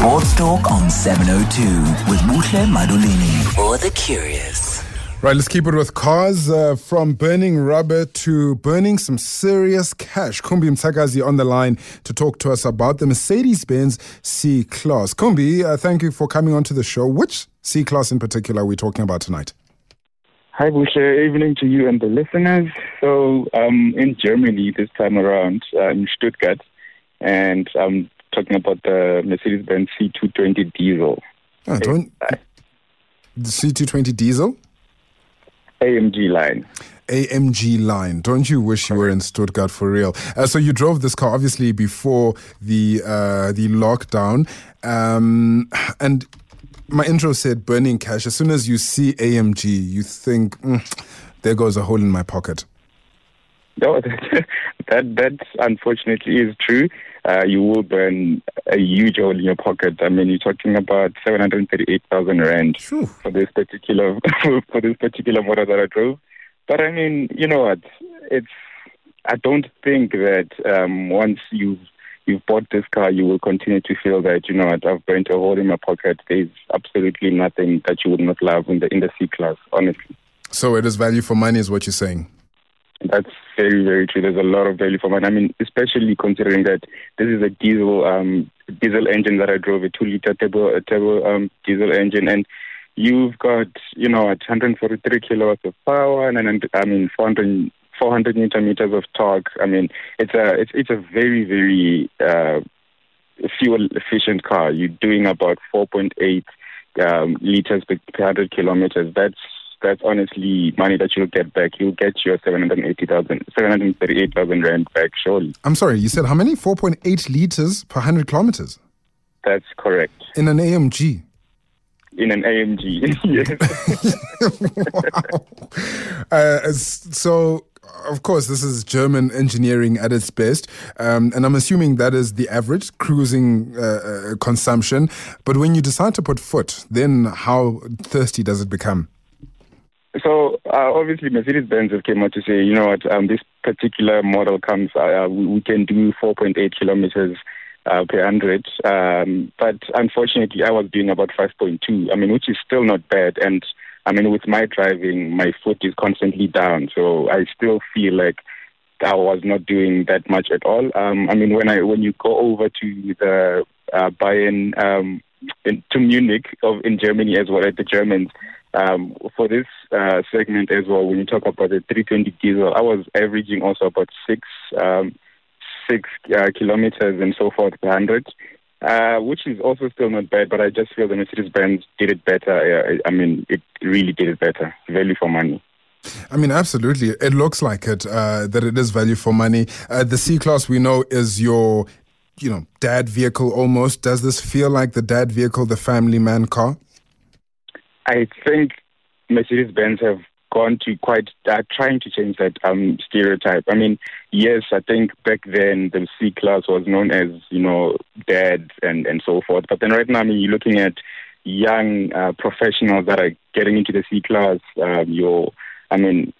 Sports Talk on 702 with Muhle Madulini for the curious. Right, let's keep it with cars. Uh, from burning rubber to burning some serious cash. Kumbi Mtakazi on the line to talk to us about the Mercedes Benz C Class. Kumbi, uh, thank you for coming onto the show. Which C Class in particular are we talking about tonight? Hi, Bushe. Evening to you and the listeners. So, um, in Germany this time around, uh, in Stuttgart, and I'm talking about the Mercedes Benz C220 diesel. Oh, don't, the C220 diesel? AMG line. AMG line. Don't you wish you were in Stuttgart for real? Uh, so you drove this car obviously before the uh, the lockdown, um, and my intro said burning cash. As soon as you see AMG, you think mm, there goes a hole in my pocket. No, that that unfortunately is true. Uh, you will burn a huge hole in your pocket. I mean, you're talking about seven hundred thirty-eight thousand rand Phew. for this particular for this particular model that I drove. But I mean, you know what? It's I don't think that um, once you've you've bought this car, you will continue to feel that you know what I've burnt a hole in my pocket. There's absolutely nothing that you would not love in the in the C class, honestly. So it is value for money, is what you're saying. That's very, very true. There's a lot of value for money. I mean, especially considering that this is a diesel um, diesel engine that I drove, a two liter turbo, a turbo um, diesel engine, and you've got you know 143 kilowatts of power and, and I mean 400 400 newton meters of torque. I mean, it's a it's it's a very very uh, fuel efficient car. You're doing about 4.8 um, liters per, per 100 kilometers. That's that's honestly money that you'll get back. You'll get your 780,000, 738,000 rand back, surely. I'm sorry, you said how many? 4.8 liters per 100 kilometers That's correct. in an AMG. In an AMG, yes. wow. Uh, so, of course, this is German engineering at its best, um, and I'm assuming that is the average cruising uh, uh, consumption. But when you decide to put foot, then how thirsty does it become? So uh, obviously, Mercedes-Benz have came out to say, you know what, um, this particular model comes, uh, we, we can do 4.8 kilometers uh, per hundred. Um, but unfortunately, I was doing about 5.2. I mean, which is still not bad. And I mean, with my driving, my foot is constantly down, so I still feel like I was not doing that much at all. Um, I mean, when I when you go over to the uh, Bayern um, in, to Munich of in Germany as well at the Germans. Um, for this uh, segment as well, when you talk about the 320 diesel, I was averaging also about six um, six uh, kilometers and so forth per hundred, uh, which is also still not bad. But I just feel the Mercedes Benz did it better. Uh, I mean, it really did it better. Value for money. I mean, absolutely. It looks like it, uh, that it is value for money. Uh, the C Class we know is your, you know, dad vehicle almost. Does this feel like the dad vehicle, the family man car? I think Mercedes Benz have gone to quite are trying to change that um, stereotype. I mean, yes, I think back then the C class was known as you know dad and and so forth. But then right now, I mean, you're looking at young uh, professionals that are getting into the C class. Um, your, I mean,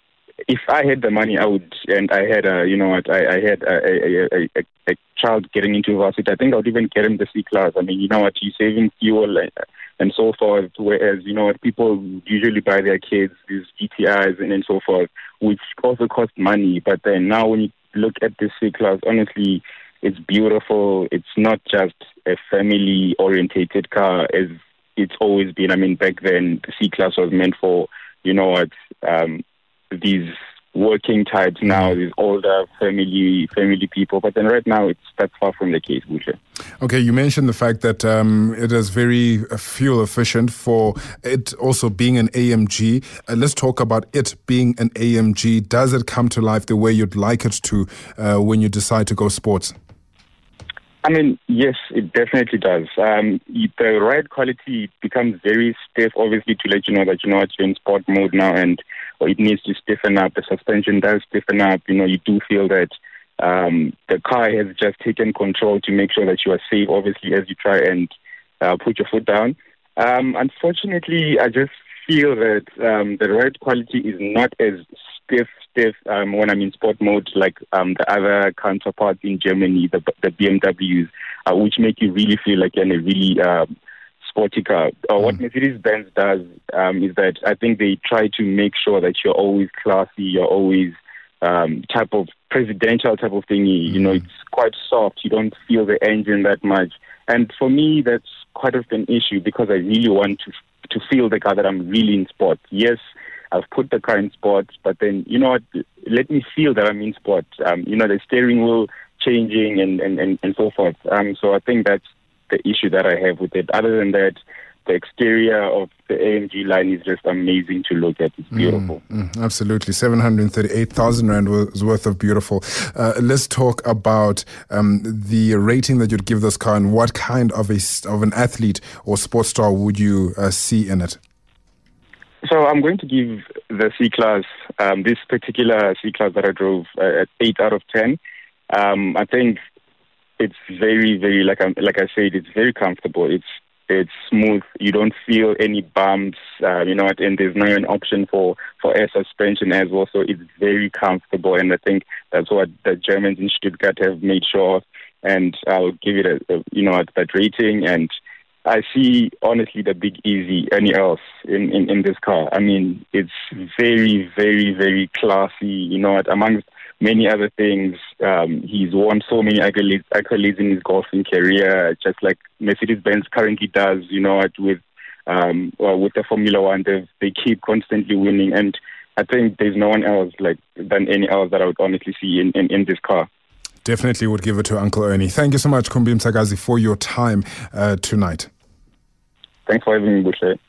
if I had the money, I would, and I had a, you know what, I, I had a, a, a, a, child getting into varsity. I think I would even get him the C class. I mean, you know what, you're saving fuel and, and so forth. Whereas, you know what, people usually buy their kids these GTIs and, and so forth, which also cost money. But then now when you look at the C class, honestly, it's beautiful. It's not just a family orientated car as it's always been. I mean, back then the C class was meant for, you know what, um, these working types now, these older family family people. But then right now, it's that's far from the case, Busha. Okay, you mentioned the fact that um, it is very fuel efficient for it also being an AMG. Uh, let's talk about it being an AMG. Does it come to life the way you'd like it to uh, when you decide to go sports? I mean, yes, it definitely does. Um, the ride quality becomes very stiff, obviously, to let you know that you know what you're in sport mode now, and it needs to stiffen up. The suspension does stiffen up. You know, you do feel that um, the car has just taken control to make sure that you are safe. Obviously, as you try and uh, put your foot down. Um, unfortunately, I just feel that um, the ride quality is not as stiff, stiff um, when I'm in sport mode like um, the other counterparts in Germany, the, the BMWs. uh, which make you really feel like you're in a really uh, sporty car. Uh, mm. What Mercedes Benz does um, is that I think they try to make sure that you're always classy, you're always um, type of presidential type of thingy. Mm. You know, mm. it's quite soft. You don't feel the engine that much. And for me, that's quite of an issue because I really want to to feel the car that I'm really in sport. Yes, I've put the car in sport, but then you know what? Let me feel that I'm in sport. Um, you know, the steering wheel changing and and and, and so forth. Um, so I think that's the issue that I have with it. Other than that, the exterior of the AMG line is just amazing to look at. It's mm, beautiful. Mm, mm, absolutely. 738,000 Rand was worth of beautiful. Uh, let's talk about um, the rating that you'd give this car and what kind of, a, of an athlete or sports star would you uh, see in it? So I'm going to give the C class, um, this particular C class that I drove, uh, 8 out of 10. Um, I think it's very, very like I like I said, it's very comfortable. It's it's smooth. You don't feel any bumps. Uh, you know, and there's no an option for for air suspension as well. So it's very comfortable, and I think that's what the Germans in Stuttgart have made sure of. And I'll give it a, a you know that rating and. I see honestly the big easy Ernie Els in, in, in this car. I mean, it's very, very, very classy, you know, amongst many other things. Um, he's won so many accolades, in his golfing career, just like Mercedes Benz currently does. You know, with um, with the Formula One, they they keep constantly winning, and I think there's no one else like than Ernie Els that I would honestly see in, in, in this car. Definitely would give it to Uncle Ernie. Thank you so much, Khumbi Mtshakazi, for your time uh, tonight. Thanks for having me, Bushle.